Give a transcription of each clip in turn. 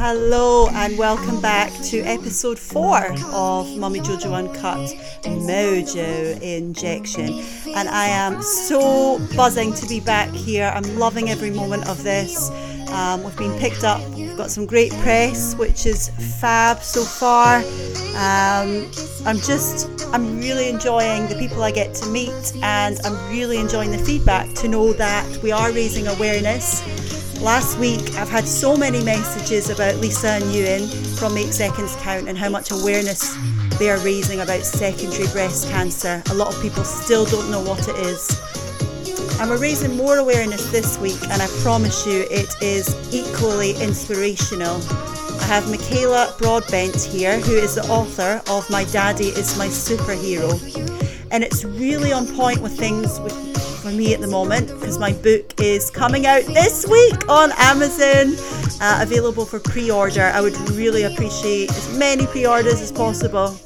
Hello and welcome back to episode four of Mummy Jojo Uncut Mojo Injection. And I am so buzzing to be back here. I'm loving every moment of this. Um, we've been picked up, we've got some great press, which is fab so far. Um, I'm just, I'm really enjoying the people I get to meet, and I'm really enjoying the feedback to know that we are raising awareness Last week, I've had so many messages about Lisa and Ewan from Make Seconds Count and how much awareness they are raising about secondary breast cancer. A lot of people still don't know what it is. And we're raising more awareness this week, and I promise you it is equally inspirational. I have Michaela Broadbent here, who is the author of My Daddy is My Superhero. And it's really on point with things with for me at the moment because my book is coming out this week on Amazon, uh, available for pre order. I would really appreciate as many pre orders as possible.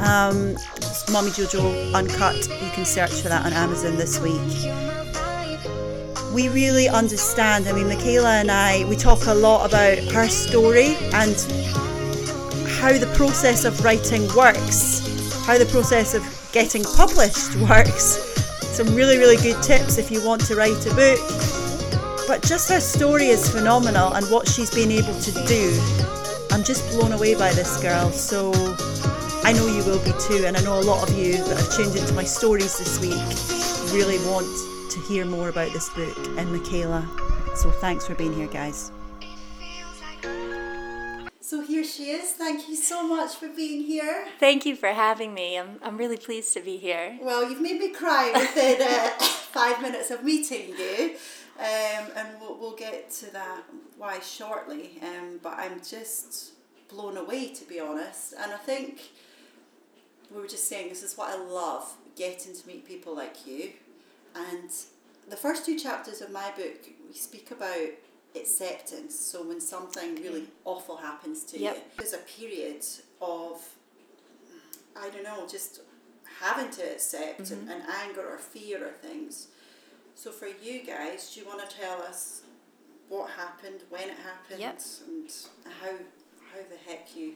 Um, Mommy Jojo Uncut, you can search for that on Amazon this week. We really understand. I mean, Michaela and I, we talk a lot about her story and how the process of writing works, how the process of getting published works some really, really good tips if you want to write a book. But just her story is phenomenal and what she's been able to do. I'm just blown away by this girl. So I know you will be too, and I know a lot of you that have tuned into my stories this week really want to hear more about this book and Michaela. So thanks for being here, guys. So here she is. Thank you so much for being here. Thank you for having me. I'm, I'm really pleased to be here. Well, you've made me cry within uh, five minutes of meeting you. Um, and we'll, we'll get to that why shortly. Um, but I'm just blown away, to be honest. And I think we were just saying this is what I love getting to meet people like you. And the first two chapters of my book, we speak about acceptance. So when something really awful happens to yep. you, there's a period of, I don't know, just having to accept mm-hmm. and, and anger or fear or things. So for you guys, do you want to tell us what happened, when it happened, yep. and how how the heck you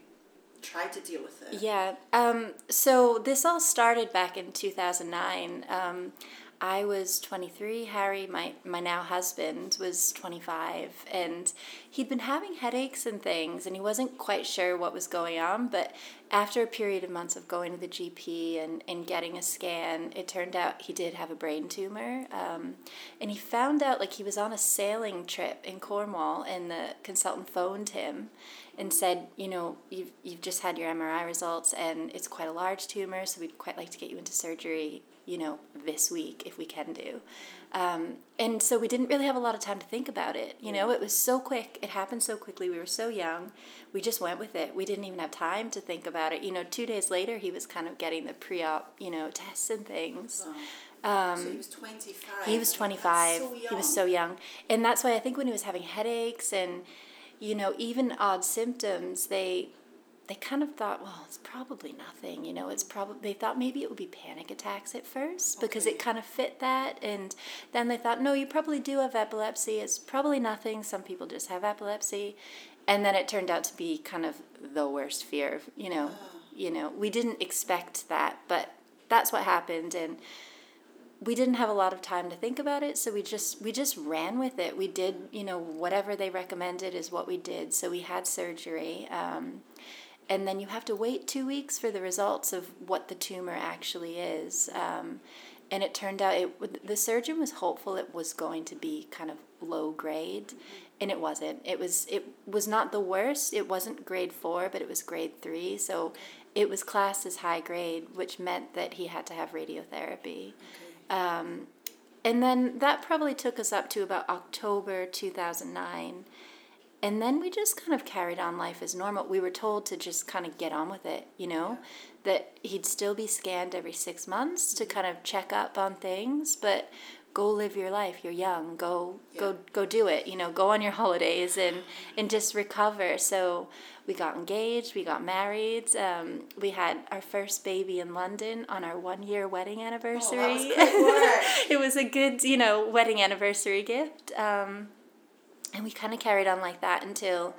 tried to deal with it? Yeah. Um, so this all started back in two thousand nine. Um, I was 23. Harry, my, my now husband, was 25. And he'd been having headaches and things, and he wasn't quite sure what was going on. But after a period of months of going to the GP and, and getting a scan, it turned out he did have a brain tumor. Um, and he found out like he was on a sailing trip in Cornwall, and the consultant phoned him and said, you know, you've, you've just had your MRI results and it's quite a large tumor, so we'd quite like to get you into surgery you know, this week if we can do. Um, and so we didn't really have a lot of time to think about it. You know, it was so quick. It happened so quickly. We were so young. We just went with it. We didn't even have time to think about it. You know, two days later, he was kind of getting the pre op, you know, tests and things. Um, so he was 25. He was 25. So he was so young. And that's why I think when he was having headaches and, you know, even odd symptoms, they they kind of thought, well, it's probably nothing, you know, it's probably, they thought maybe it would be panic attacks at first because okay. it kind of fit that. And then they thought, no, you probably do have epilepsy. It's probably nothing. Some people just have epilepsy. And then it turned out to be kind of the worst fear, you know, oh. you know, we didn't expect that, but that's what happened. And, we didn't have a lot of time to think about it so we just we just ran with it we did you know whatever they recommended is what we did so we had surgery um, and then you have to wait two weeks for the results of what the tumor actually is. Um, and it turned out it the surgeon was hopeful it was going to be kind of low grade, and it wasn't. It was it was not the worst. It wasn't grade four, but it was grade three. So it was classed as high grade, which meant that he had to have radiotherapy. Okay. Um, and then that probably took us up to about October two thousand nine and then we just kind of carried on life as normal. We were told to just kind of get on with it, you know, that he'd still be scanned every six months to kind of check up on things, but go live your life. You're young. Go yeah. go go do it. You know, go on your holidays and and just recover. So we got engaged. We got married. Um, we had our first baby in London on our one year wedding anniversary. Oh, it was a good you know wedding anniversary gift. Um, and we kind of carried on like that until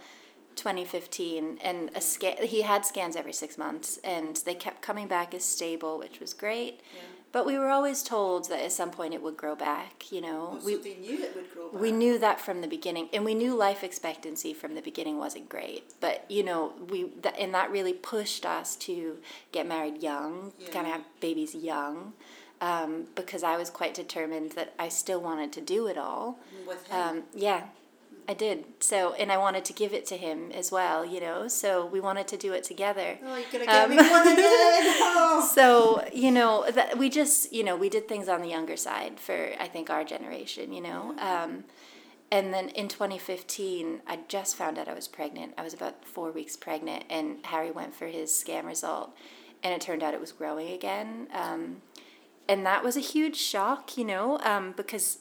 2015 and a scan he had scans every 6 months and they kept coming back as stable which was great Yeah. but we were always told that at some point it would grow back you know Oh, so we they knew it would grow back. we knew that from the beginning and we knew life expectancy from the beginning wasn't great but you know we that, and that really pushed us to get married young Yeah. kind of have babies young um, because i was quite determined that i still wanted to do it all with him. um, yeah i did. So and i wanted to give it to him as well you know so we wanted to do it together. Oh, you're gonna get um, me one. Oh. so you know that we just you know we did things on the younger side for i think our generation you know? Um, and then in 2015 i just found out i was pregnant. I was about four weeks pregnant and harry went for his scan result and it turned out it was growing again. Um, and that was a huge shock you know um, because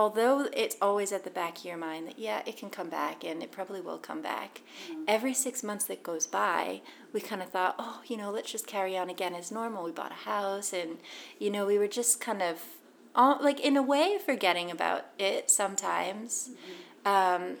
although it's always at the back of your mind that yeah it can come back and it probably will come back. Every six months that goes by we kind of thought oh you know let's just carry on again as normal. We bought a house and you know we were just kind of all, like in a way forgetting about it sometimes. Um,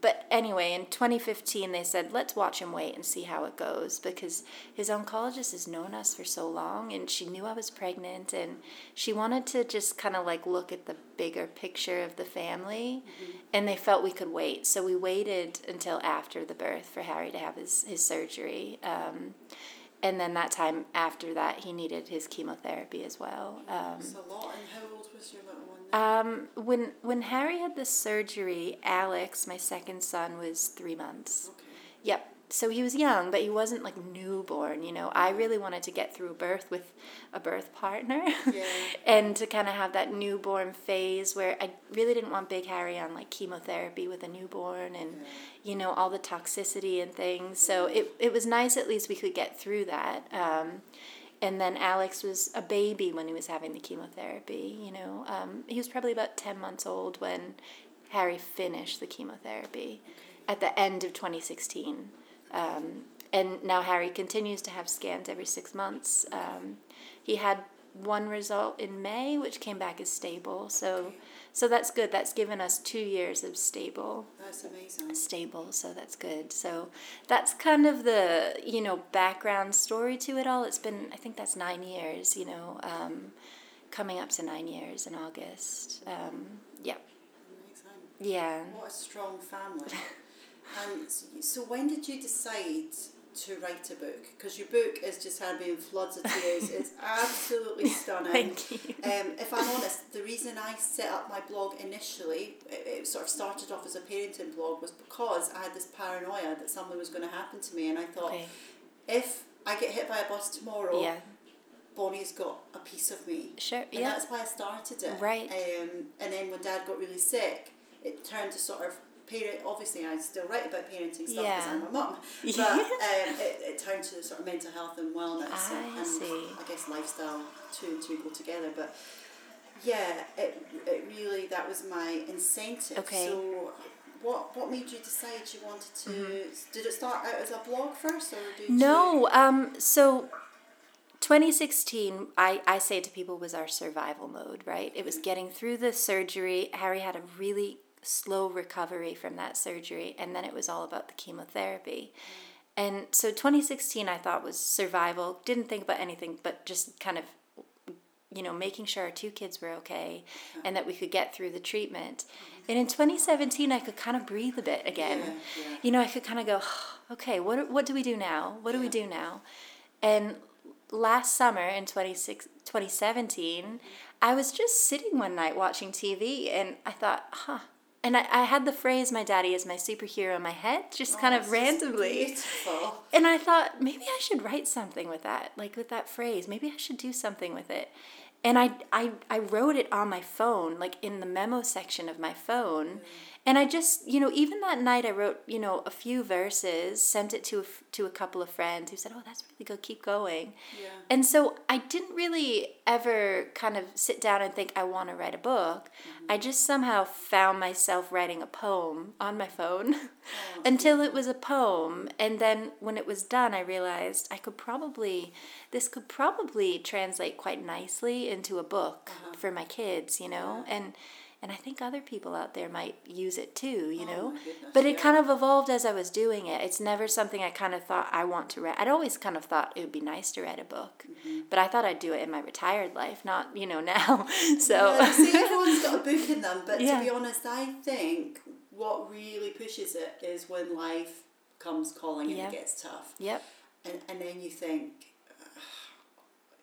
but anyway, in 2015, they said, let's watch him wait and see how it goes because his oncologist has known us for so long and she knew I was pregnant and she wanted to just kind of like look at the bigger picture of the family and they felt we could wait. So we waited until after the birth for Harry to have his, his surgery. Um, and then that time after that, he needed his chemotherapy as well. Um, It's a. And how old was your little one? um, when when Harry had the surgery, Alex, my second son, was three months. okay. Yep. So he was young, but he wasn't like newborn. You know, I really wanted to get through birth with a birth partner, Yeah. and to kind of have that newborn phase where I really didn't want Big Harry on like chemotherapy with a newborn, and you know all the toxicity and things. So it it was nice at least we could get through that. Um, and then Alex was a baby when he was having the chemotherapy. You know, um, he was probably about ten months old when Harry finished the chemotherapy at the end of 2016. Um, and now Harry continues to have scans every six months. Um, he had one result in May, which came back as stable. So, so that's good. That's given us two years of stable That's amazing. stable so that's good so that's kind of the you know background story to it all it's been i think that's nine years you know um, coming up to nine years in august um, yeah Amazing. yeah What a strong family. and so, when did you decide to write a book? Because your book is just had me in floods of tears. It's absolutely stunning. thank you Um, if I'm honest, the reason I set up my blog initially, it, it sort of started off as a parenting blog, was because I had this paranoia that something was going to happen to me, and I thought, okay if I get hit by a bus tomorrow, yeah Bonnie's got a piece of me. sure And yeah that's why I started it. Right. Um, and then when Dad got really sick, it turned to sort of parent. Obviously, I still write about parenting stuff because Yeah. I'm a mum. But um, it, it turned to sort of mental health and wellness. I and, and see. I guess lifestyle two and two go together. But yeah, it, it really that was my incentive. Okay. So. What, what made you decide you wanted to? Did it start out as a blog first, or did Mm-hmm. no um, so 2016 I, I say to people was our survival mode right it was getting through the surgery harry had a really slow recovery from that surgery and then it was all about the chemotherapy. And so 2016 i thought was survival. Didn't think about anything but just kind of you know making sure our two kids were okay and that we could get through the treatment. And in 2017 i could kind of breathe a bit again. Yeah, yeah. you know i could kind of go okay what, what do we do now? What do we do now? And last summer in 26, 2017 i was just sitting one night watching tv and i thought huh and I, I had the phrase my daddy is my superhero in my head just kind Oh, of randomly Beautiful. and I thought maybe I should write something with that, like with that phrase. Maybe I should do something with it. And I, I, I wrote it on my phone, like in the memo section of my phone. Mm. And I just, you know, even that night I wrote, you know, a few verses, sent it to a, to a couple of friends who said, oh, that's really good, keep going. Yeah. And so I didn't really ever kind of sit down and think I want to write a book. Mm-hmm. I just somehow found myself writing a poem on my phone oh. until it was a poem. And then when it was done, I realized I could probably, this could probably translate quite nicely into a book uh-huh. for my kids, you know? And and I think other people out there might use it too, you Oh know. goodness, but it yeah. kind of evolved as I was doing it. It's never something I kind of thought I want to read. I'd always kind of thought it would be nice to read a book, Mm-hmm. but I thought I'd do it in my retired life, not you know now. so Yeah, see, everyone's got a book in them, but Yeah. to be honest, I think what really pushes it is when life comes calling and Yeah. it gets tough. yep, And, and then you think,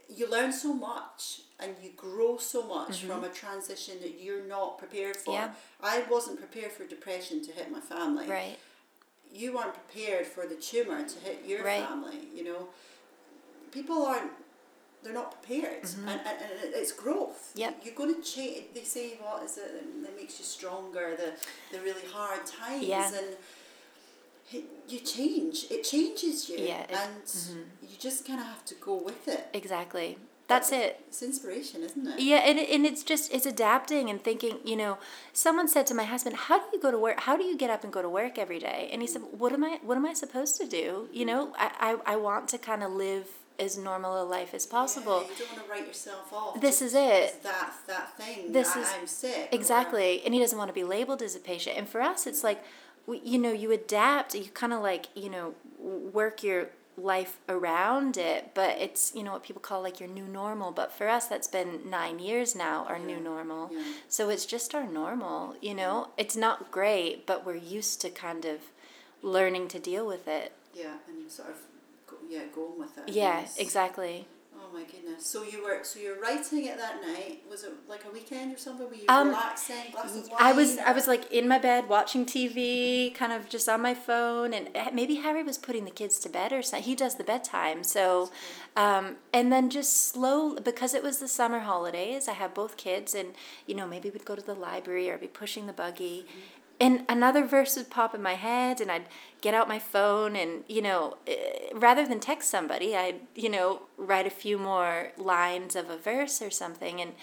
you learn so much and you grow so much from a transition that you're not prepared for. Mm-hmm. Yeah. I wasn't prepared for depression to hit my family. right, You weren't prepared for the tumor to hit your Right. family, you know. People aren't they're not prepared and, and, and it's growth. Mm-hmm. Yep. You're going to change. They say, what is it that makes you stronger? The, the really hard times. Yeah. And it, you change. It changes you. Yeah, it- mm-hmm. and you just kind of have to go with it. exactly. That's it. It's inspiration, isn't it? Yeah, and, and it's just it's adapting and thinking. You know, someone said to my husband, "How do you go to work? How do you get up and go to work every day?" And he said, "What am I? What am I supposed to do? You know, I I, I want to kind of live as normal a life as possible." Yeah, you don't want to write yourself off. This is it. That, that thing. This I, is- I'm sick. or- Exactly. And he doesn't want to be labeled as a patient. And for us, it's like, we, you know, you adapt, you kind of like, you know, work your life around it, but it's, you know, what people call like your new normal. But for us, that's been nine years now, our new normal. Yeah. So it's just our normal, you know? It's not great, but we're used to kind of learning to deal with it. Yeah, and you sort of, yeah, going with it. Yeah, exactly. Oh my goodness! So you were so you're writing it that night. Was it like a weekend or something? Were you Um, relaxing? I was I was like in my bed watching TV, kind of just on my phone, and eh, maybe Harry was putting the kids to bed or something. He does the bedtime, so, um, and then just slow because it was the summer holidays. I have both kids, and you know maybe we'd go to the library or be pushing the buggy, and another verse would pop in my head, and I'd get out my phone, and you know eh, rather than text somebody, I'd you know write a few more lines of a verse or something, and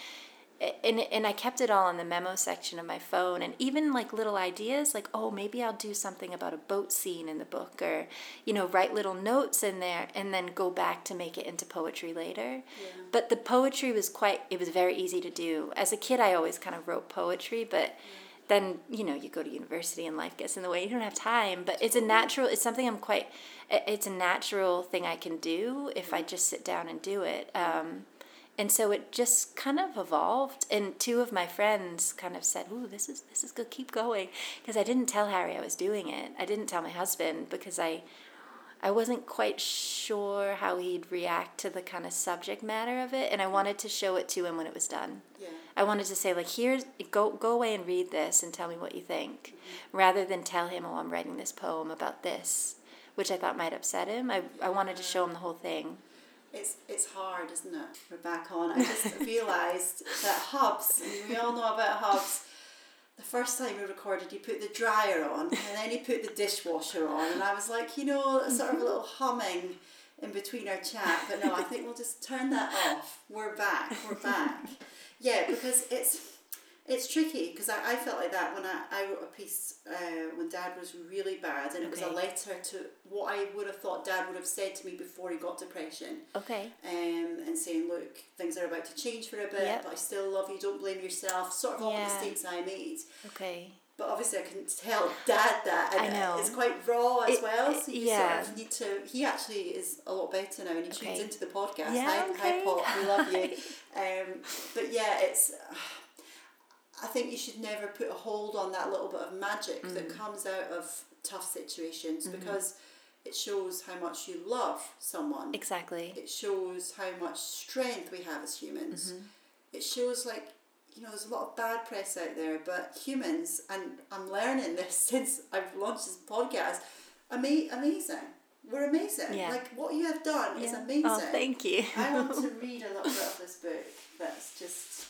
and and I kept it all in the memo section of my phone, and even like little ideas, like oh maybe I'll do something about a boat scene in the book, or you know write little notes in there, and then go back to make it into poetry later. yeah. But the poetry was quite it was very easy to do. As a kid, I always kind of wrote poetry, but then you know you go to university and life gets in the way. You don't have time, but it's a natural. It's something I'm quite. It's a natural thing I can do if I just sit down and do it. Um, and so it just kind of evolved and two of my friends kind of said ooh this is this is good keep going because i didn't tell harry i was doing it i didn't tell my husband because i i wasn't quite sure how he'd react to the kind of subject matter of it and i wanted to show it to him when it was done Yeah. I wanted to say like here's go go away and read this and tell me what you think rather than tell him oh i'm writing this poem about this which i thought might upset him i, I wanted to show him the whole thing It's it's hard, isn't it? We're back on. I just realised that hubs. and We all know about hubs. The first time we recorded, he put the dryer on, and then he put the dishwasher on, and I was like, you know, sort of a little humming in between our chat. But no, I think we'll just turn that off. We're back. We're back. Yeah, because it's it's tricky because I, I felt like that when I, I wrote a piece uh, when dad was really bad and it was a letter to what I would have thought dad would have said to me before he got depression. Okay. Um, and saying, look, things are about to change for a bit, Yep. but I still love you, don't blame yourself, sort of all the mistakes I made. okay But obviously, I couldn't tell dad that. And I know. It's quite raw as It- well, so you yeah. sort of need to. He actually is a lot better now and he tunes into the podcast. Yeah, hi, hi, okay. Pop, we love you. um, but yeah, it's. I think you should never put a hold on that little bit of magic that Mm. comes out of tough situations Mm-hmm. because it shows how much you love someone exactly it shows how much strength we have as humans. Mm-hmm. It shows like you know there's a lot of bad press out there, but humans and I'm learning this since I've launched this podcast. Ama- amazing, we're amazing. Yeah. Like what you have done is amazing. Oh, thank you. I want to read a little bit of this book that's just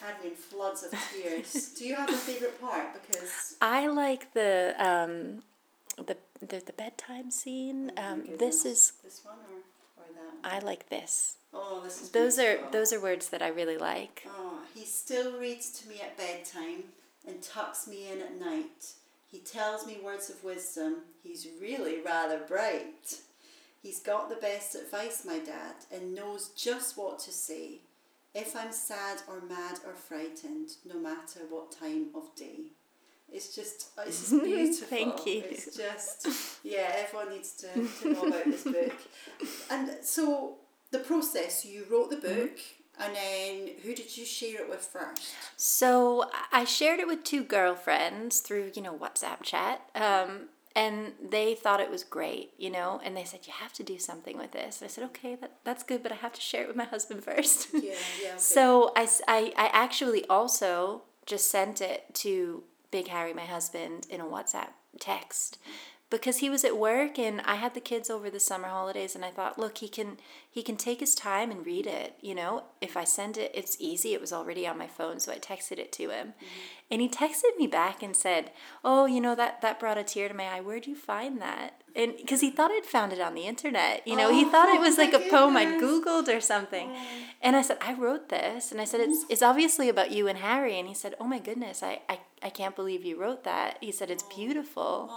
had me in floods of tears. Do you have a favorite part? Because I like the um, the the, the bedtime scene. Oh Um, this is this one or that. I like this. Oh, this is Those are those are words that I really like. Oh, he still reads to me at bedtime and tucks me in at night. He tells me words of wisdom. He's really rather bright. He's got the best advice, my dad, and knows just what to say. if I'm sad or mad or frightened, no matter what time of day. It's just, it's just beautiful. Thank you. It's just, yeah, everyone needs to, to know about this book. And so, the process you wrote the Mm-hmm. book, and then who did you share it with first? So I shared it with two girlfriends through, you know, WhatsApp chat. Um, and they thought it was great, you know, and they said, You have to do something with this. And I said, Okay, that, that's good, but I have to share it with my husband first. Yeah, yeah. Okay. So I actually also just sent it to Big Harry, my husband, in a WhatsApp text because he was at work and I had the kids over the summer holidays and I thought, look, he can he can take his time and read it, you know. If I send it, it's easy. It was already on my phone, so I texted it to him. Mm-hmm. And he texted me back and said, "Oh, you know that that brought a tear to my eye. Where'd you find that?" And because he thought I'd found it on the internet, you know, he thought it Oh, was like a poem I'd googled or something. And I said, "I wrote this." And I said, "It's it's obviously about you and Harry." And he said, "Oh my goodness, I I, I can't believe you wrote that." He said, "It's beautiful."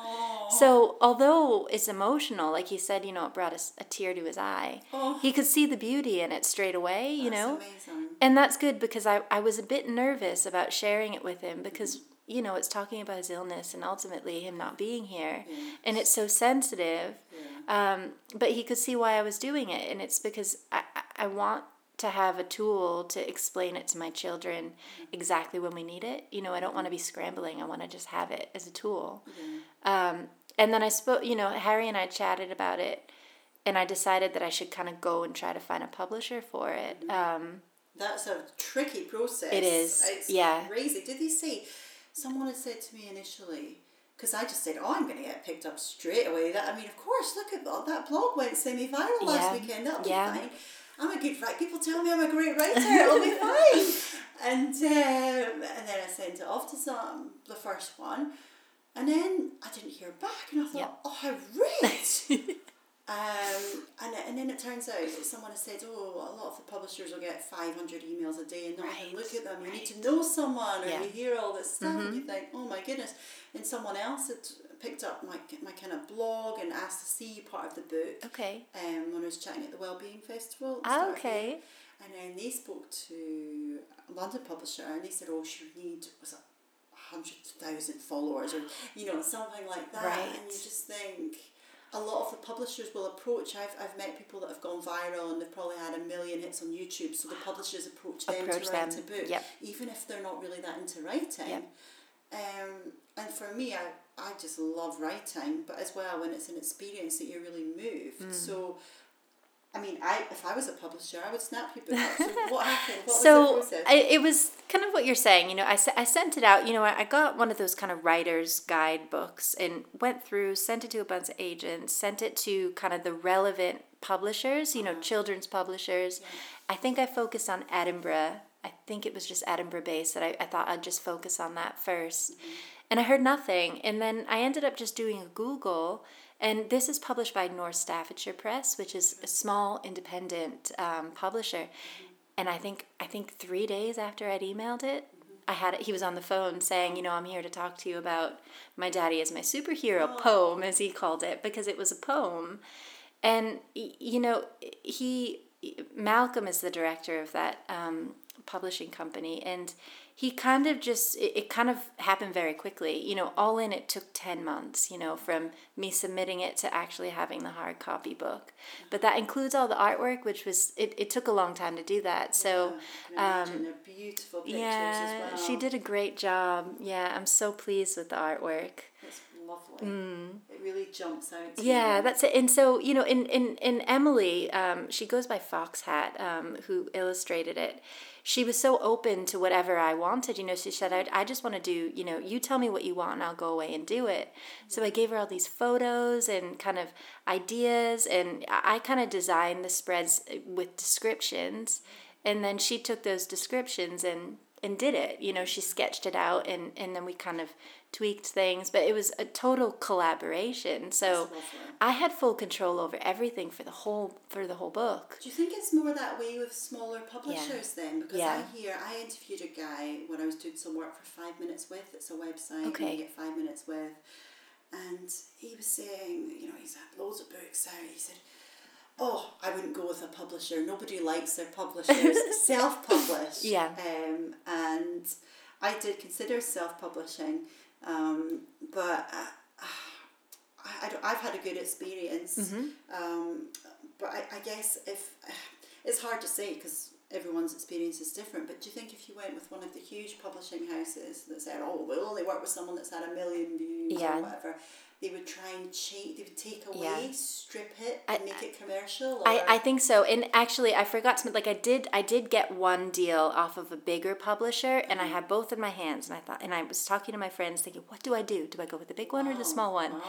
So although it's emotional, like he said, you know, it brought a tear to his eye. Oh. He could see the beauty in it straight away, you That's know. amazing. And that's good because I, I was a bit nervous about sharing it with him because, you know, it's talking about his illness and ultimately him not being here. And it's so sensitive. Um, but he could see why I was doing it. And it's because I, I- want to have a tool to explain it to my children exactly when we need it. You know, I don't want to be scrambling. I want to just have it as a tool. Um, and then I spoke, you know, Harry and I chatted about it. And I decided that I should kind of go and try to find a publisher for it. Um, That's a tricky process. It is, It's yeah. crazy. Did they say? Someone had said to me initially, because I just said, "Oh, I'm going to get picked up straight away." That I mean, of course, look at that. That blog went semi-viral last weekend. That'll yeah. be fine. I'm a good writer. People tell me I'm a great writer. It'll be fine. And um, and then I sent it off to some the first one, and then I didn't hear back, and I thought, Yeah. "Oh, how rude." Um, and, and then it turns out that someone has said, oh, a lot of the publishers will get 500 emails a day and not even look at them. You need to know someone, or Yeah. Mm-hmm. you hear all this stuff and you think, oh my goodness. And someone else had picked up my, my kind of blog and asked to see part of the book okay. um, when I was chatting at the Wellbeing Festival. Ah, start of the year. okay. And then they spoke to a London publisher and they said, oh, she would need, was it 100,000 followers or, you know, something like that. And you just think a lot of the publishers will approach, I've, I've met people that have gone viral and they've probably had a million hits on YouTube, so the publishers approach them Approach to write them, a book, yep. even if they're not really that into writing. Yep. Um, and for me, I, I just love writing, but as well when it's an experience that you're really moved. Mm. So, I mean, I if I was a publisher, I would snap book up. So what happened? What so was the process? I, it was kind of what you're saying you know I, I sent it out you know I I got one of those kind of writer's guide books and went through sent it to a bunch of agents sent it to kind of the relevant publishers you know uh-huh. children's publishers i think i focused on edinburgh i think it was just edinburgh based that i, I thought i'd just focus on that 1st and i heard nothing and then i ended up just doing a google and this is published by North Staffordshire Press, which is a small independent um, publisher. And I think I think three days after I'd emailed it, I had it. He was on the phone saying, you know, I'm here to talk to you about my daddy is my superhero poem, as he called it, because it was a poem. And you know, he Malcolm is the director of that um, publishing company, and he kind of just it, it kind of happened very quickly. You know, all in it took ten months. You know, from me submitting it to actually having the hard copy book, but that includes all the artwork, which was it. It took a long time to do that. So. I can beautiful pictures Yeah, as well. she did a great job. Yeah, I'm so pleased with the artwork. It's lovely. It really jumps out. Mm. Yeah, you. that's it. And so, you know, in in in Emily, um, she goes by Fox Hat, um, who illustrated it. She was so open to whatever I wanted. You know, she said, I, I just want to do, you know, you tell me what you want and I'll go away and do it. So I gave her all these photos and kind of ideas, and I, kind of designed the spreads uh, with descriptions. And then she took those descriptions and and did it. You know, she sketched it out and, and then we kind of tweaked things, but it was a total collaboration. So I had full control over everything for the whole for the whole book. Do you think it's more that way with smaller publishers then? Because Yeah. I hear I interviewed a guy when I was doing some work for Five Minutes With. It's a website. Okay. You get Five Minutes With, and he was saying, you know, he's had loads of books out. He said, oh, I wouldn't go with a publisher. Nobody likes their publishers. self published. Yeah. Um, and I did consider self publishing, um, but uh, I, I I've had a good experience. Mm-hmm. Um, but I, I guess if it's hard to say because everyone's experience is different. But do you think if you went with one of the huge publishing houses that said, "Oh, we'll only work with someone that's had a million views Yeah. or whatever," they would try and change. They would take away, Yeah. strip it, I- and make it commercial. Or, I, I think so. And actually I forgot to like I did I did get one deal off of a bigger publisher and I mm-hmm. had both in my hands and I thought and I was talking to my friends thinking, what do I do? Do I go with the big one or the oh, small one? wow.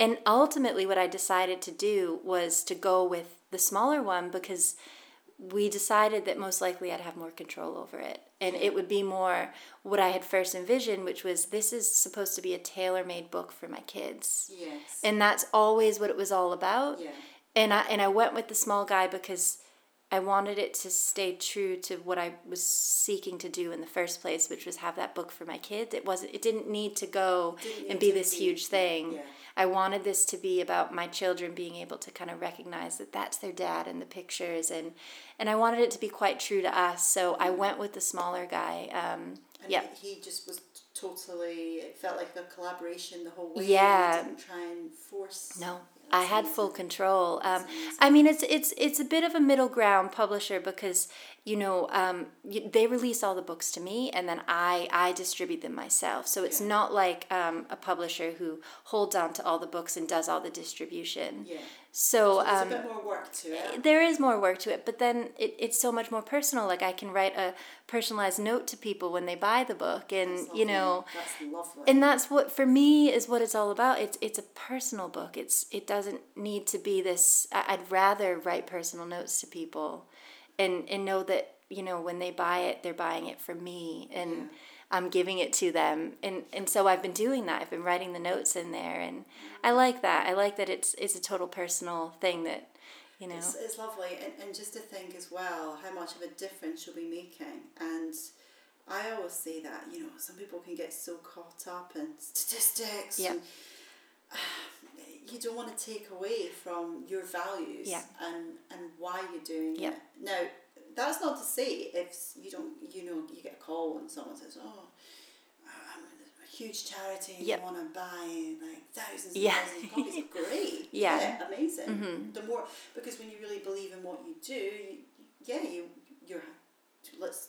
And ultimately what I decided to do was to go with the smaller one because we decided that most likely I'd have more control over it. And it would be more what I had first envisioned, which was this is supposed to be a tailor made book for my kids. yes. And that's always what it was all about yeah. and I and I went with the small guy because I wanted it to stay true to what I was seeking to do in the first place, which was have that book for my kids. It wasn't. It didn't need to go Didn't and be this huge thing. yeah. I wanted this to be about my children being able to kind of recognize that that's their dad in the pictures, and and I wanted it to be quite true to us. So I went with the smaller guy. Um, yeah, he, just was totally. It felt like a collaboration the whole way. Yeah. Didn't try and force. No, I had full control. Um, I mean, it's it's it's a bit of a middle ground publisher because you know um, they release all the books to me and then I I distribute them myself. So it's Yeah. not like um, a publisher who holds on to all the books and does all the distribution. Yeah. So, So there's um, a bit more work to it. there is more work to it, but then it, it's so much more personal. Like I can write a personalized note to people when they buy the book, and That's you know That's lovely. and that's what for me is what it's all about it's it's a personal book it's it doesn't need to be this i'd rather write personal notes to people and and know that you know when they buy it they're buying it for me and Yeah. i'm giving it to them and and so i've been doing that i've been writing the notes in there and i mm-hmm. like that i like that it's it's a total personal thing that you know It's, it's lovely, and, and just to think as well how much of a difference you'll be making. And I always say that, you know, some people can get so caught up in statistics. Yeah. And, you don't want to take away from your values Yeah. and, and why you're doing Yeah. it. Now, that's not to say if you don't, you know, you get a call and someone says, oh, I'm a huge charity and Yep. you want to buy like thousands and Yeah. thousands of copies. Great. Yeah. amazing. Mhm. The more because when you really believe in what you do, you, yeah, you you're let's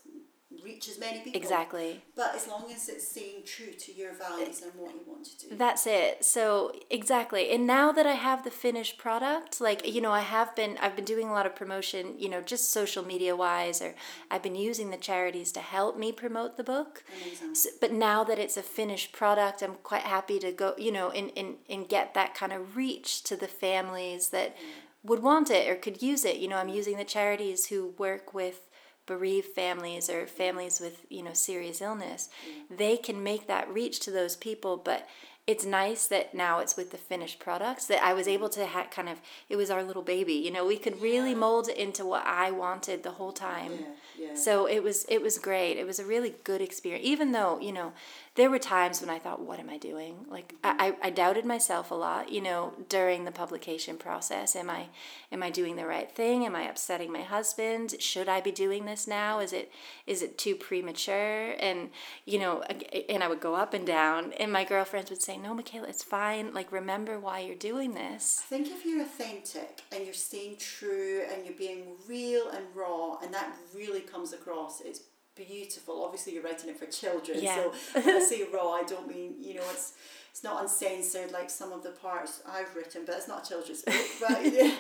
reach as many people. exactly But as long as it's staying true to your values and what you want to do. That's it. So exactly. And now that I have the finished product, like you know, I have been I've been doing a lot of promotion, you know, just social media wise or I've been using the charities to help me promote the book. Amazing. But now that it's a finished product, I'm quite happy to go, you know, and, and, and get that kind of reach to the families that would want it or could use it. You know, I'm using the charities who work with bereaved families or families with, you know, serious illness. They can make that reach to those people, but it's nice that now it's with the finished products that I was able to ha- kind of it was our little baby, you know, we could really Yeah. mold it into what I wanted the whole time. Yeah, yeah. So it was it was great. It was a really good experience. Even though you know there were times when I thought, "What am I doing?" Like I, I doubted myself a lot. You know, during the publication process, am I am I doing the right thing? Am I upsetting my husband? Should I be doing this now? Is it is it too premature? And you know, and I would go up and down, and my girlfriends would say, "No, Michaela, it's fine. Like remember why you're doing this." I think if you're authentic and you're staying true and you're being real and raw, and that really comes across, it's beautiful. Obviously, you're writing it for children, Yeah. so when I say raw, I don't mean you know it's it's not uncensored like some of the parts I've written, but it's not a children's book. But yeah,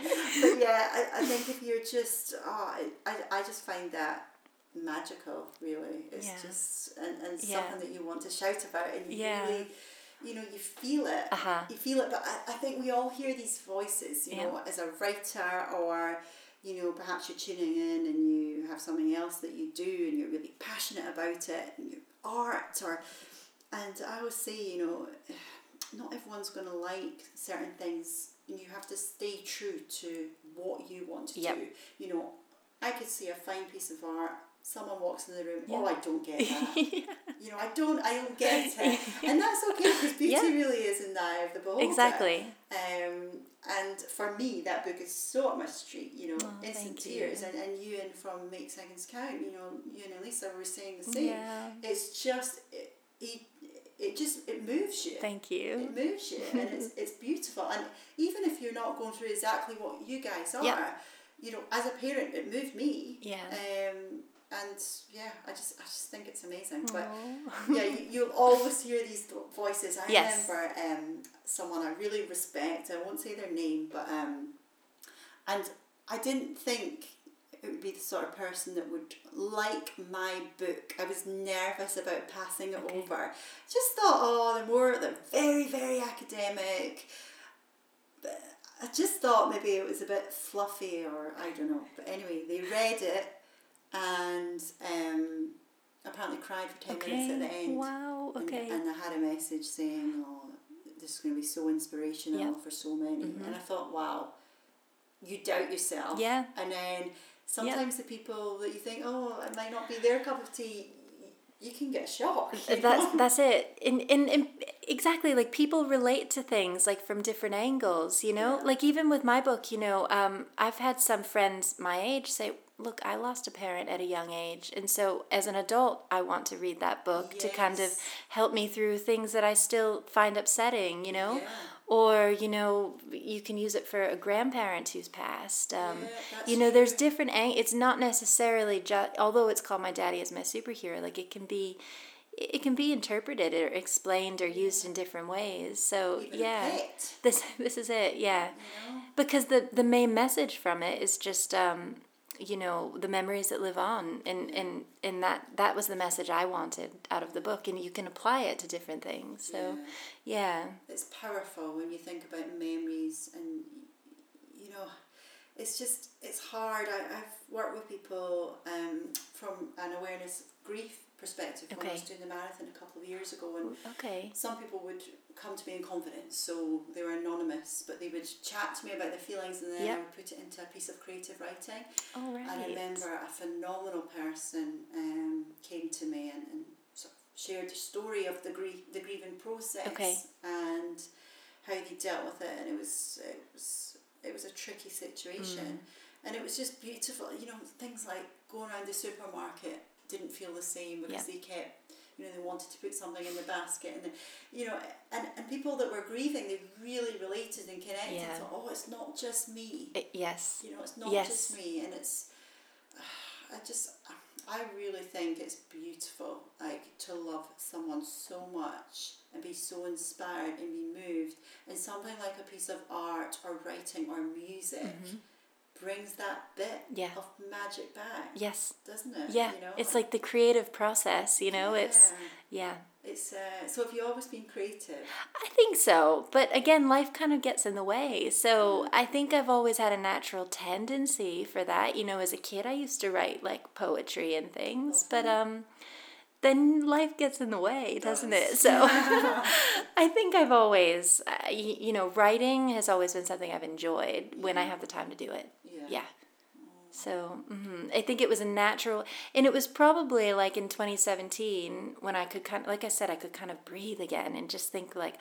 but yeah I, I think if you're just, oh, I, I, I just find that magical. Really, it's Yeah. just and, and Yeah. something that you want to shout about, and you Yeah. really you know, you feel it. Uh-huh. You feel it, but I, I think we all hear these voices, you know, as a writer or, you know, perhaps you're tuning in and you have something else that you do and you're really passionate about it and your art or, and I always say, you know, not everyone's going to like certain things and you have to stay true to what you want to Yep. do. You know, I could see a fine piece of art. Someone walks in the room. Yeah. Oh, I don't get that. You know, I don't, I don't get it, and that's okay because beauty Yeah. really is in the eye of the beholder. Exactly. Um, and for me, that book is so up my street. You know, Oh, instant tears, you. and and you and from Make Seconds Count. You know, you and Elisa were saying the same. Yeah. It's just it, it, it just it moves you. Thank you. It moves you, and it's it's beautiful. And even if you're not going through exactly what you guys are, Yep. you know, as a parent, it moved me. Yeah. Um, and yeah, I just I just think it's amazing. But yeah, you, you'll always hear these voices. I Yes. remember um, someone I really respect. I won't say their name, but um, and I didn't think it would be the sort of person that would like my book. I was nervous about passing it Okay. over. Just thought, oh, they're more they're very very academic. But I just thought maybe it was a bit fluffy or I don't know. But anyway, they read it and um, apparently cried for ten minutes at the end. Wow. And- Okay. And, I had a message saying, "Oh, this is going to be so inspirational Yep. for so many." And I thought, "Wow, you doubt yourself." Yeah. And then sometimes the people that you think, "Oh, it might not be their cup of tea," you can get shocked. that's know? that's it and, and, and exactly like people relate to things like from different angles you know Yeah. like even with my book you know um, i've had some friends my age say look i lost a parent at a young age and so as an adult i want to read that book to kind of help me through things that i still find upsetting you know? Yeah. or you know you can use it for a grandparent who's passed um, Yeah, you know there's different ang- it's not necessarily just although it's called my daddy is my superhero like it can be it can be interpreted or explained or used in different ways so Even yeah. this this is it yeah. You know? because the the main message from it is just um you know the memories that live on. And and and that that was the message i wanted out of the book. And you can apply it to different things. So yeah, It's powerful when you think about memories and you know it's just it's hard. I, I've worked with people um, from an awareness of grief perspective when I was Okay. doing the marathon a couple of years ago. And okay. some people would come to me in confidence, so they were anonymous, but they would chat to me about their feelings and then I would put it into a piece of creative writing. all right And I remember a phenomenal person um, came to me and, and sort of shared the story of the grief, the grieving process, Okay. and how they dealt with it, and it was it was it was a tricky situation, Mm. and it was just beautiful. You know, things like going around the supermarket didn't feel the same because they kept. You know, they wanted to put something in the basket, and the, you know, and, and people that were grieving, they really related and connected. Yeah. Thought, oh, it's not just me I- yes you know it's not Yes. just me and it's i just i really think it's beautiful like to love someone so much and be so inspired and be moved and something like a piece of art or writing or music mm-hmm. Brings that bit Mm-hmm. Yeah. of magic back yes doesn't it yeah you know it's like the creative process you know it's Yeah. yeah it's uh, so have you always been creative I think so, but again, life kind of gets in the way. So I think I've always had a natural tendency for that. You know, as a kid, I used to write like poetry and things, but um, then life gets in the way, doesn't it? So I think I've always, uh, y- you know, writing has always been something I've enjoyed when I have the time to do it. yeah Yeah. So hmm I think it was a natural, and it was probably like in 2017 when I could kind of, like I said, I could kind of breathe again and just think like,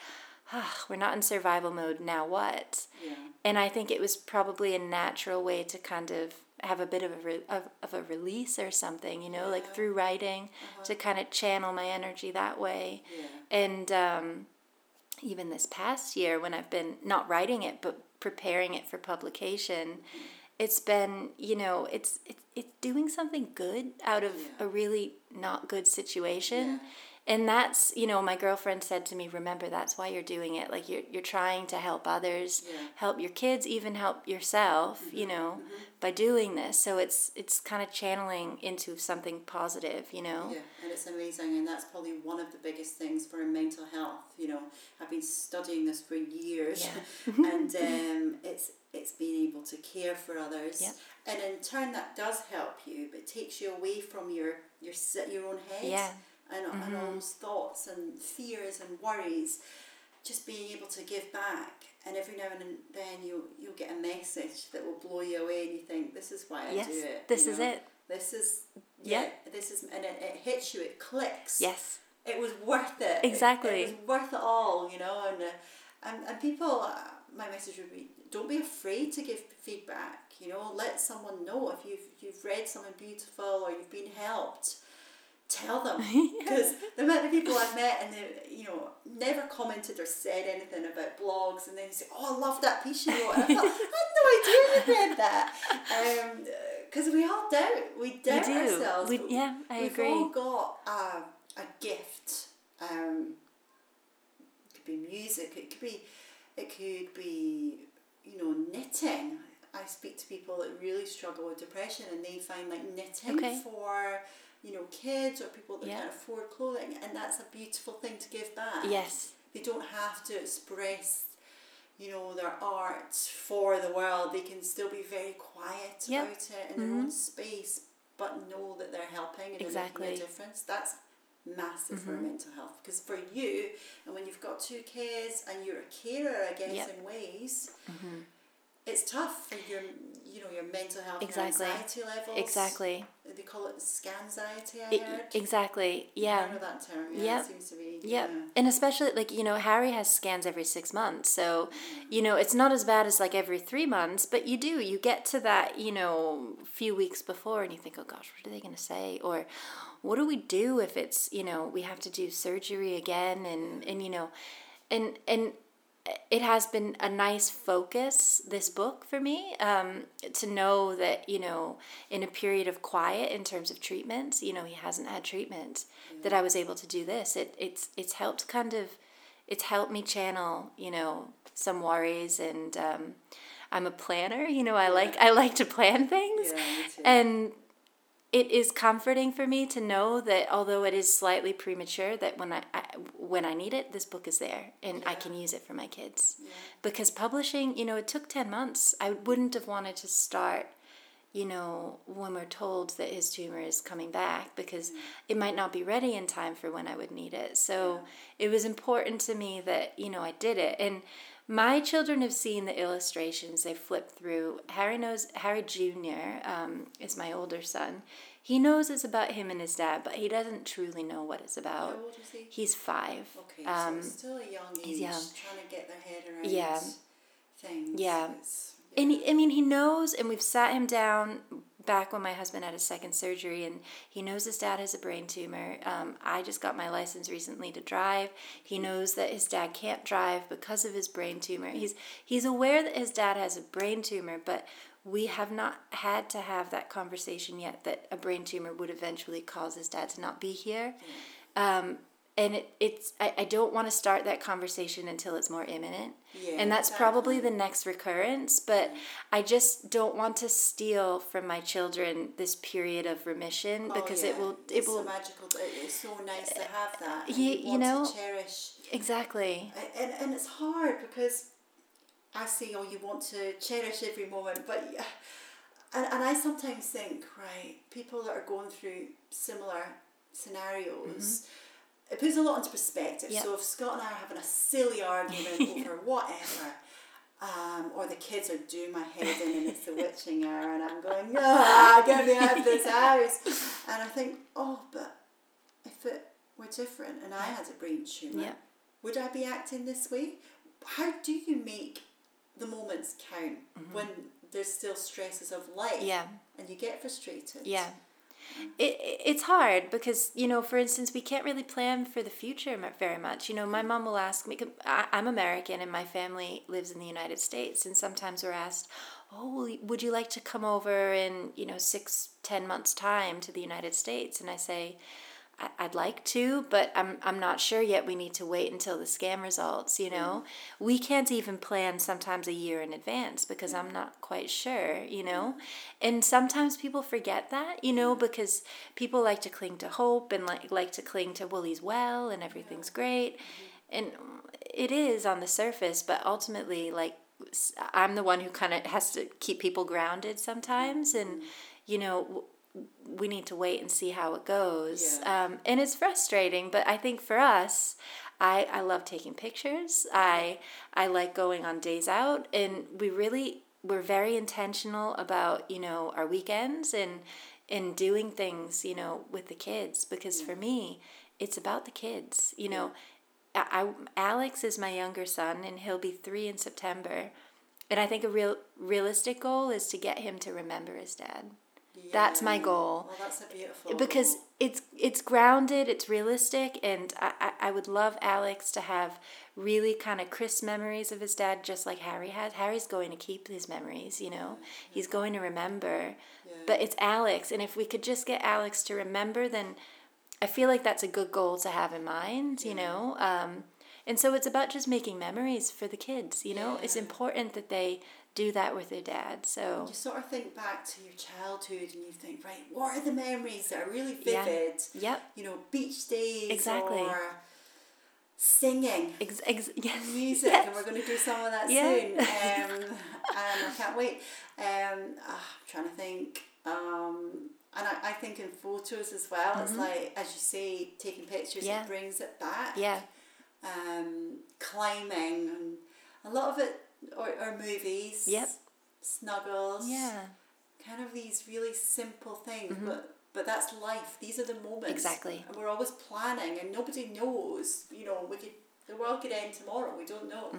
ah, we're not in survival mode now. What? yeah And I think it was probably a natural way to kind of have a bit of a re- of, of a release or something, you know, like through writing to kind of channel my energy that way. yeah And um, even this past year, when I've been not writing it but preparing it for publication, it's been you know it's it's it's doing something good out of Yeah. a really not good situation. Yeah. And that's you know my girlfriend said to me, remember that's why you're doing it. Like you're you're trying to help others, Yeah. Mm-hmm. help your kids, even help yourself. You know, by doing this. So it's it's kind of channeling into something positive. You know. Yeah, and it's amazing, and that's probably one of the biggest things for mental health. You know, I've been studying this for years, and um, it's it's being able to care for others, Yep. and in turn that does help you, but takes you away from your your your own head, Yeah. And, and all those thoughts and fears and worries. Just being able to give back, and every now and then you you'll get a message that will blow you away, and you think, "This is why I Yes, do it." this you is know? it. This is Yeah. yeah. This is and it, it hits you. It clicks. Yes. It was worth it. It- Exactly. It, was worth it all, you know. And uh, and, and people, uh, my message would be don't be afraid to give feedback. You know, let someone know if you've you've read something beautiful or you've been helped. Tell them because the amount of people I've met and they you know never commented or said anything about blogs and then say oh I love that piece you wrote and I, thought, I had no idea you read that because um, we all doubt we doubt we do. ourselves We, yeah, I we've agree. all got a, a gift um, it could be music it could be it could be you know knitting I speak to people that really struggle with depression and they find like knitting Okay. for you know kids or people that Yeah. can't afford clothing and that's a beautiful thing to give back Yes. they don't have to express you know their art for the world they can still be very quiet Yep. about it in their own mm-hmm. space but know that they're helping and Exactly. making a difference that's massive for mm-hmm. mental health because for you and when you've got two kids and you're a carer i guess Yep. in ways mm-hmm. it's tough for your you know your mental health Exactly. anxiety levels Exactly. they call it scanxiety i I- heard exactly. Yeah. I know that term yeah Yep. it seems to be Yep. yeah. And especially like, you know, Harry has scans every six months. So, mm-hmm. you know, it's not as bad as like every three months, but you do. You get to that, you know, few weeks before and you think, oh gosh, what are they going to say? Or what do we do if it's, you know, we have to do surgery again? And, and you know, and, and, it has been a nice focus this book for me um, to know that you know in a period of quiet in terms of treatments you know he hasn't had treatment that i was able to do this. It, it's it's helped kind of it's helped me channel you know some worries and um, i'm a planner you know i like i like to plan things. Yeah, and it is comforting for me to know that although it is slightly premature that when I, I when I need it this book is there and I can use it for my kids. Yeah. because publishing you know it took 10 months. I wouldn't have wanted to start you know when we're told that his tumor is coming back because mm. it might not be ready in time for when I would need it. So it was important to me that you know I did it. And my children have seen the illustrations they've flipped through harry knows harry junior um, is my older son he knows it's about him and his dad but he doesn't truly know what it's How about old is he? he's five Okay, um, so still a young age, he's young. trying to get their head around Yeah. things. Yeah. It's- And he, I mean, he knows, and we've sat him down back when my husband had his second surgery, and he knows his dad has a brain tumor. Um, I just got my license recently to drive. He knows that his dad can't drive because of his brain tumor. He's he's aware that his dad has a brain tumor, but we have not had to have that conversation yet. That a brain tumor would eventually cause his dad to not be here. Um, and it, it's I, I don't want to start that conversation until it's more imminent Yeah, and that's probably the next recurrence but i just don't want to steal from my children this period of remission Oh, because it will it it's will so magical. It's so nice to have uh, that. and you- you, know- cherish. exactly And, and it's hard because I say, oh, you want to cherish every moment, but and, and I sometimes think, right, people that are going through similar scenarios, mm-hmm. It puts a lot into perspective. Yep. So if Scott and I are having a silly argument over whatever, um, or the kids are doing my head in and it's the witching hour and I'm going, ah, get me out of this house. And I think, oh, but if it were different and I had a brain tumour, Yep. would I be acting this way? How do you make the moments count when there's still stresses of life Mm-hmm. yeah and you get frustrated? yeah it, it- it's hard because you know for instance we can't really plan for the future very much. You know my mom will ask me, i'm american and my family lives in the united states and sometimes we're asked oh would you like to come over in you know six ten months time to the united states? And i say I'd like to, but I'm I'm not sure yet. We need to wait until the scan results. You know, mm-hmm. we can't even plan sometimes a year in advance because I'm not quite sure. You know, mm-hmm. and sometimes people forget that. You know, because people like to cling to hope and like like to cling to well he's well and everything's great, mm-hmm. and it is on the surface, but ultimately like I'm the one who kind of has to keep people grounded sometimes, and you know. We need to wait and see how it goes. Yeah. Um, and it's frustrating, but I think for us, I, I love taking pictures. I I like going on days out, and we really we're very intentional about you know our weekends and and doing things you know with the kids because for me, it's about the kids. You know, I, I Alex is my younger son, and he'll be three in September. And I think a real realistic goal is to get him to remember his dad. That's my goal. Well, that's a beautiful. Because it's it's grounded, it's realistic, and I, I, I would love Alex to have really kind of crisp memories of his dad, just like Harry had. Harry's going to keep his memories, you know. He's going to remember, but it's Alex, and if we could just get Alex to remember, then I feel like that's a good goal to have in mind, you know. Um, and so it's about just making memories for the kids, you know. It's important that they do that with their dad. So you sort of think back to your childhood and you think, right, what are the memories that are really vivid? Yeah. Yep. You know, beach days Exactly. or singing ex- ex- yes. music, yes. and we're going to do some of that Yeah. soon. Um, and I can't wait. Um, ah, I'm trying to think. Um, and I, I think in photos as well, it's like, as you say, taking pictures, Mm-hmm. Yeah. it brings it back. Yeah. Um, climbing, and a lot of it, or, or movies. Yep. Snuggles. Yeah. Kind of these really simple things, but but that's life. These are the moments. Exactly. And we're always planning, and nobody knows. You know, we could the world could end tomorrow. We don't know.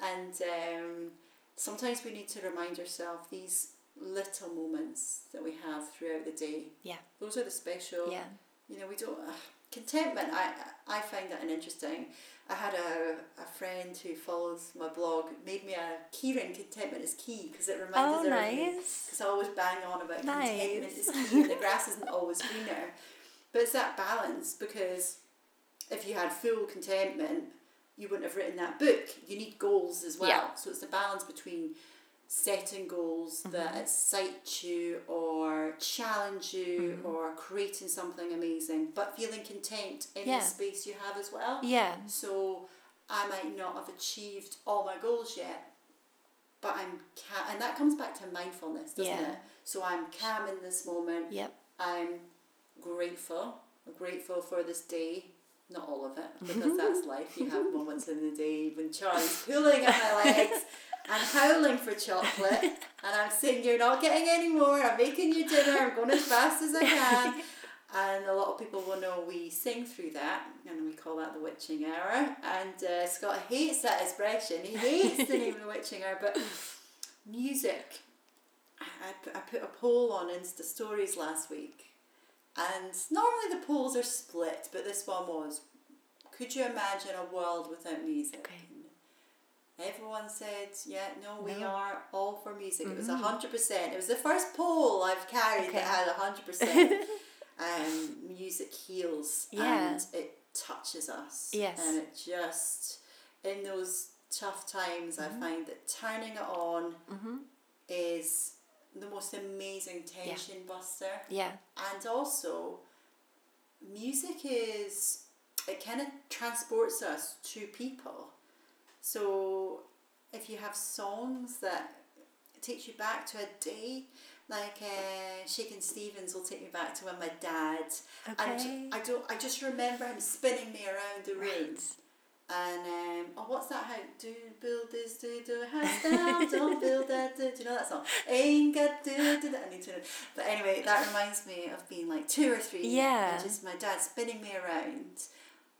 And um, sometimes we need to remind ourselves these little moments that we have throughout the day. Yeah. Those are the special. Yeah. You know, we don't. Uh, contentment. I I find that an interesting. I had a, a friend who follows my blog made me a keyring. Contentment is key because it reminds Oh, everything. nice. Because I always bang on about contentment Nice. is key and the grass isn't always greener. But it's that balance because if you had full contentment, you wouldn't have written that book. You need goals as well. Yeah. So it's the balance between setting goals Mm-hmm. that excite you or challenge you Mm-hmm. or creating something amazing, but feeling content in Yeah. the space you have as well. Yeah. So I might not have achieved all my goals yet, but I'm ca- and that comes back to mindfulness, doesn't Yeah. it? So I'm calm in this moment. Yep. I'm grateful. I'm grateful for this day. Not all of it, because that's life. You have moments in the day when Charlie's pulling at my legs and howling for chocolate, and I'm saying, You're not getting any more. I'm making you dinner. I'm going as fast as I can. And a lot of people will know we sing through that, and we call that the witching hour. And uh, Scott hates that expression. He hates the name of the witching hour, but music. I, I, I put a poll on Insta stories last week, and normally the polls are split, but this one was Could you imagine a world without music? Okay. Everyone said, yeah, no, we No. Mm-hmm. are all for music. It was a 100%. It was the first poll I've carried Okay. that had a 100%. um, music heals Yeah. and it touches us. Yes. And it just, in those tough times, Mm-hmm. I find that turning it on is the most amazing tension buster. Yeah. And also, music is, it kind of transports us to people. So, if you have songs that takes you back to a day, like uh, Shakin' Stevens will take me back to when my dad, Okay. and I don't, I just remember him spinning me around the room. Right. And um, oh, what's that? How do build this? Do do a house down? Don't build that. Do, do you know that song? Ain't got do do that. I need to know. But anyway, that reminds me of being like two or three. Yeah. And just my dad spinning me around,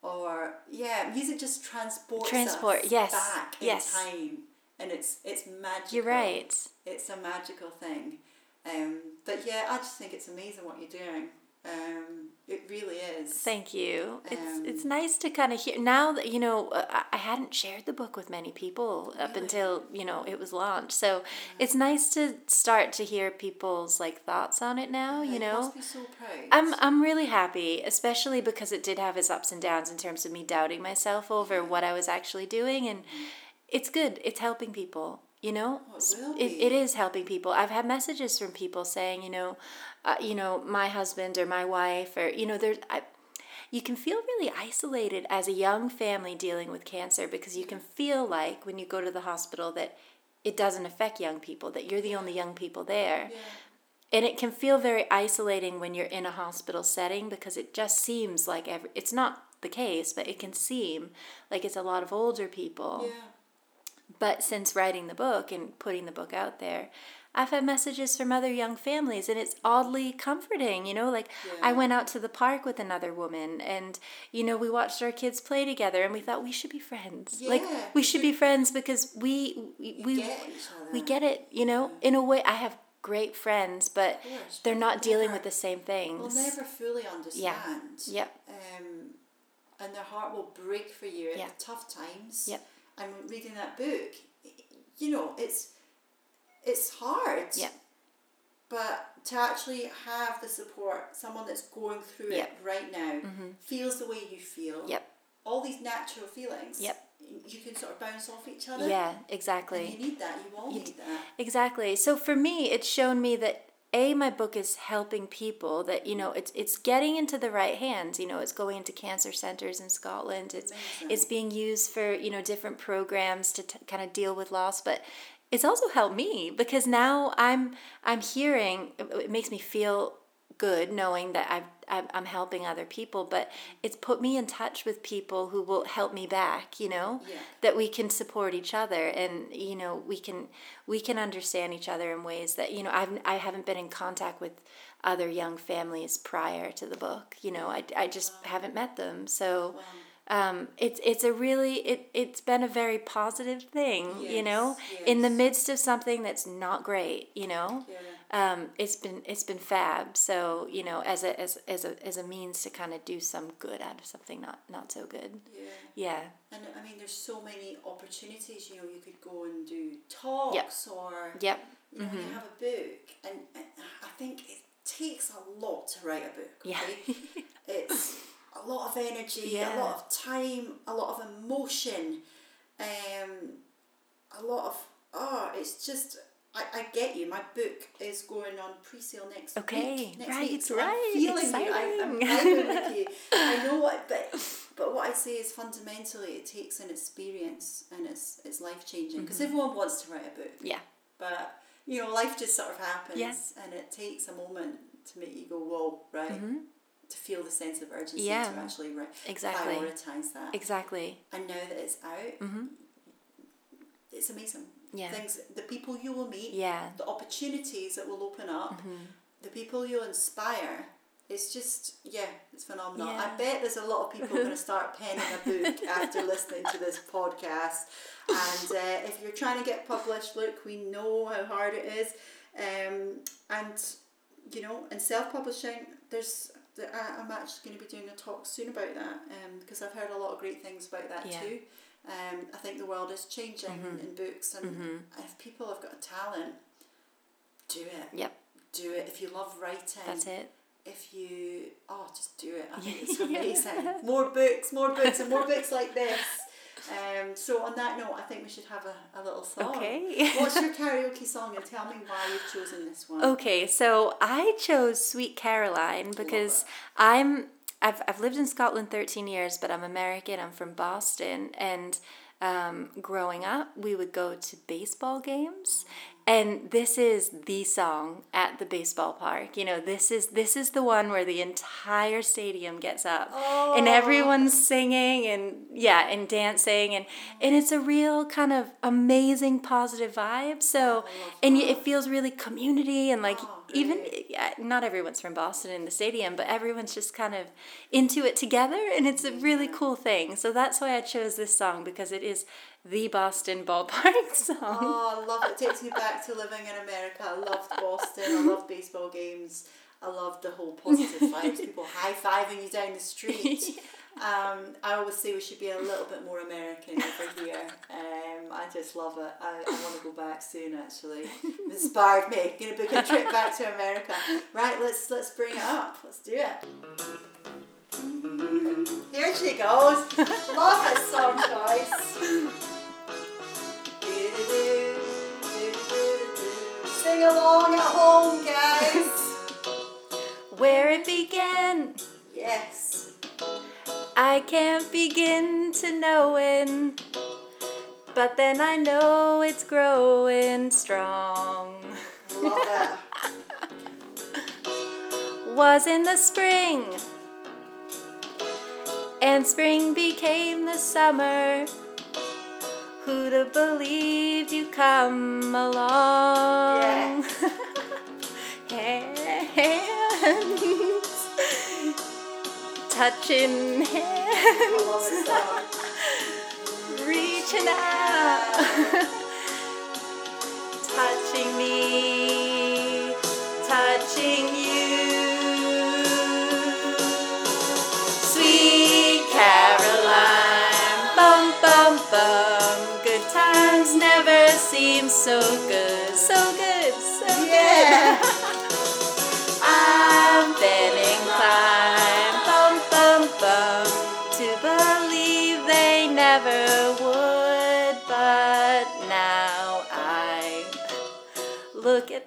or yeah, music just transports Transport, us yes, back yes. in time, and it's it's magical. You're right. It's a magical thing. Um, but yeah, I just think it's amazing what you're doing. Um, it really is. Thank you. It's Um, it's nice to kind of hear now that you know uh, I hadn't shared the book with many people up until you know it was launched. So it's nice to start to hear people's like thoughts on it now. Yeah, You know, must be so proud. I'm I'm really happy, especially because it did have its ups and downs in terms of me doubting myself over what I was actually doing, and it's good. It's helping people. You know, Oh, it, it is helping people. I've had messages from people saying, you know, uh, you know, my husband or my wife or you know, there's I, you can feel really isolated as a young family dealing with cancer because you can feel like when you go to the hospital that it doesn't affect young people that you're the only young people there. yeah. And it can feel very isolating when you're in a hospital setting because it just seems like every, it's not the case, but it can seem like it's a lot of older people. Yeah. But since writing the book and putting the book out there, I've had messages from other young families, and it's oddly comforting. You know, like I went out to the park with another woman, and you know, we watched our kids play together, and we thought we should be friends. like we should be friends because we we we, get we get it. You know, in a way, I have great friends, but they're not dealing never- with the same things. Will never fully understand. Yep. Um, and their heart will break for you at Yeah. the tough times. Yep. And reading that book, you know, it's it's hard. Yep. But to actually have the support, someone that's going through Yep. it right now, mm-hmm. feels the way you feel. Yep. All these natural feelings. Yep. You can sort of bounce off each other. Yeah, And exactly. you need that. You all You need that. Exactly. So for me, it's shown me that a my book is helping people that you know it's it's getting into the right hands. You know, it's going into cancer centers in Scotland. It's Amazing. it's being used for you know different programs to t- kind of deal with loss, but it's also helped me because now I'm I'm hearing it makes me feel good knowing that I've, I'm I'm helping other people, but it's put me in touch with people who will help me back. You know, Yeah. that we can support each other and you know we can we can understand each other in ways that you know I've I haven't been in contact with other young families prior to the book you know I, I just haven't met them so um, it's it's a really it it's been a very positive thing you know Yes, in the midst of something that's not great you know Yeah. um, it's been it's been fab so you know as a as, as a as a means to kind of do some good out of something not not so good Yeah. yeah And I mean, there's so many opportunities. You know, you could go and do talks or yep you know, you have a book, and, and I think it takes a lot to write a book. Yeah. It's a lot of energy, Yeah. a lot of time, a lot of emotion, um, a lot of oh, it's just. I, I get you. My book is going on pre-sale next week. Okay, week. Next right, week, so right, I'm feeling you. I, I'm vibing with you. I know what, but but what I say is fundamentally, it takes an experience and it's it's life changing because Mm-hmm. everyone wants to write a book yeah but you know life just sort of happens Yeah. and it takes a moment to make you go whoa right to feel the sense of urgency Mm-hmm. Yeah. to actually ri- Exactly. prioritize that exactly and now that it's out it's amazing Mm-hmm. Yeah. things the people you will meet Yeah. Mm-hmm. the opportunities that will open up the people you'll inspire it's just yeah it's phenomenal Yeah. i bet there's a lot of people going to start penning a book after listening to this podcast and uh, if you're trying to get published look we know how hard it is um, and you know in self-publishing there's there- I- i'm actually going to be doing a talk soon about that um, because i've heard a lot of great things about that Yeah. too. Um, i think the world is changing in books and if people have got a talent do it. Yep. do it. If you love writing That's it. if you oh just do it. I think it's amazing. More books more books and more books like this um, so on that note i think we should have a, a little song Okay. what's your karaoke song and tell me why you've chosen this one Okay, so I chose Sweet Caroline because. I'm I've I've lived in Scotland 13 years, but I'm American. I'm from Boston, and um, growing up, we would go to baseball games, and this is the song at the baseball park. You know, this is this is the one where the entire stadium gets up, and Oh. everyone's singing and yeah, and dancing, and and it's a real kind of amazing positive vibe. So, and it feels really community and like Oh, even yeah, not everyone's from Boston in the stadium, but everyone's just kind of into it together, and it's a really cool thing. So that's why I chose this song because it is the Boston ballpark song. Oh, I love it. It takes me back to living in America. I loved Boston. I loved baseball games. I loved the whole positive vibes, people high fiving you down the street. Um, I always say we should be a little bit more American over here. Um, I just love it. I, I want to go back soon. Actually, inspired me. Gonna book a trip back to America. Right, let's let's bring it up. Let's do it. Here she goes. Love this song, guys. Sing along at home, guys. Where it began, Yes. I can't begin to knowin', but then I know it's growing strong. Was in the spring, and spring became the summer. Who'd have believed you come along? Yeah. yeah. touching hands, reaching out, touching me, touching you. Sweet Caroline, bum bum bum, good times never seem so good, so good, so yeah. good.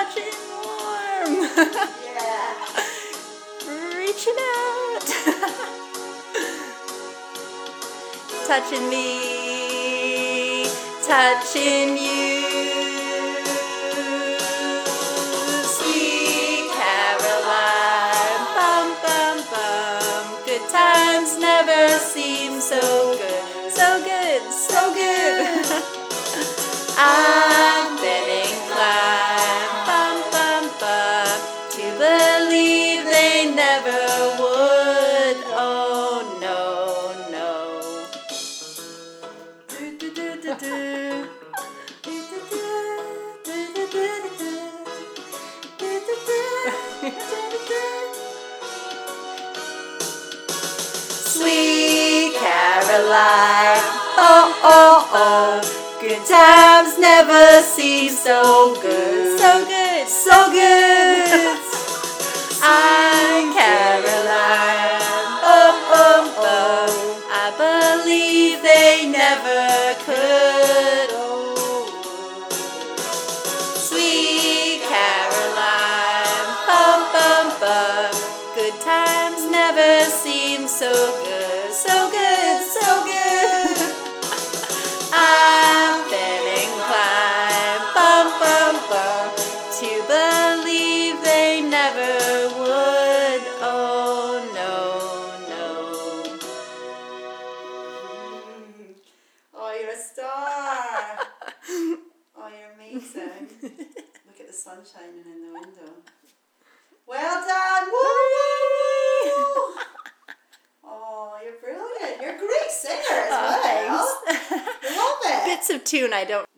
touching warm. yeah. Reaching out. touching me. Touching you. so good, so good, so good. I So good. So good. So good. of tune I don't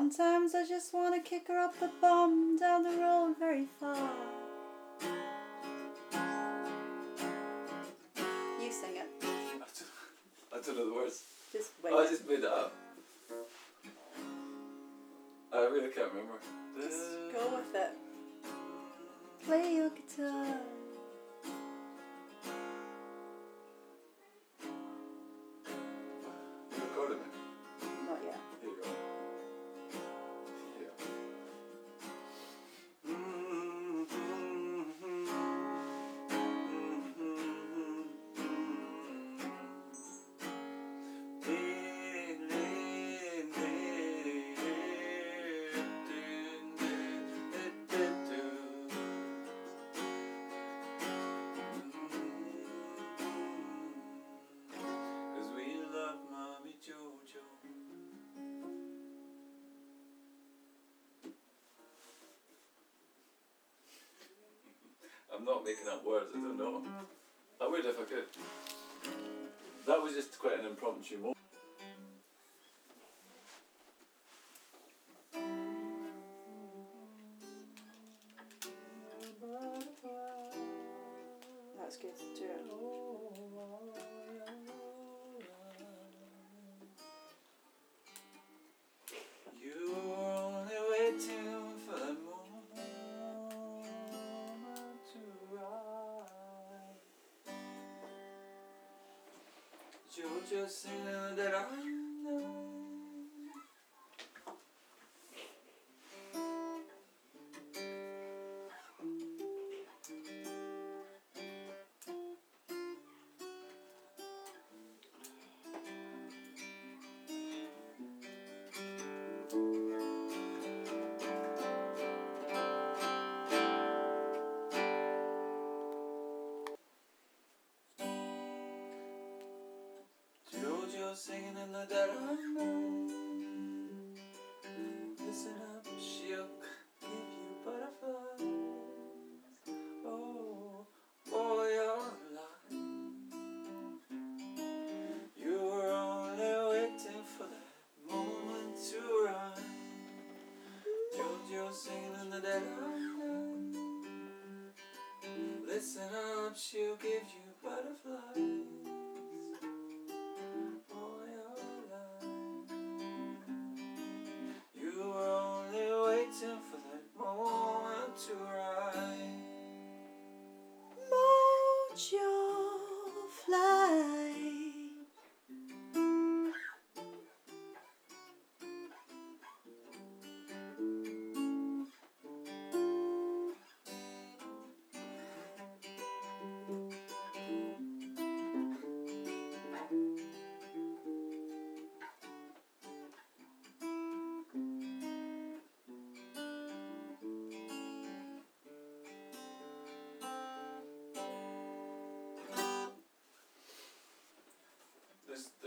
Sometimes I just want to kick her up the bum down the road very far. You sing it. I don't, I don't know the words. Just oh, wait. I just made it up. I really can't remember. Just go with it. Play your guitar. Not making up words, I don't know. Mm-hmm. I would if I could. That was just quite an impromptu moment. Listen up, she'll give you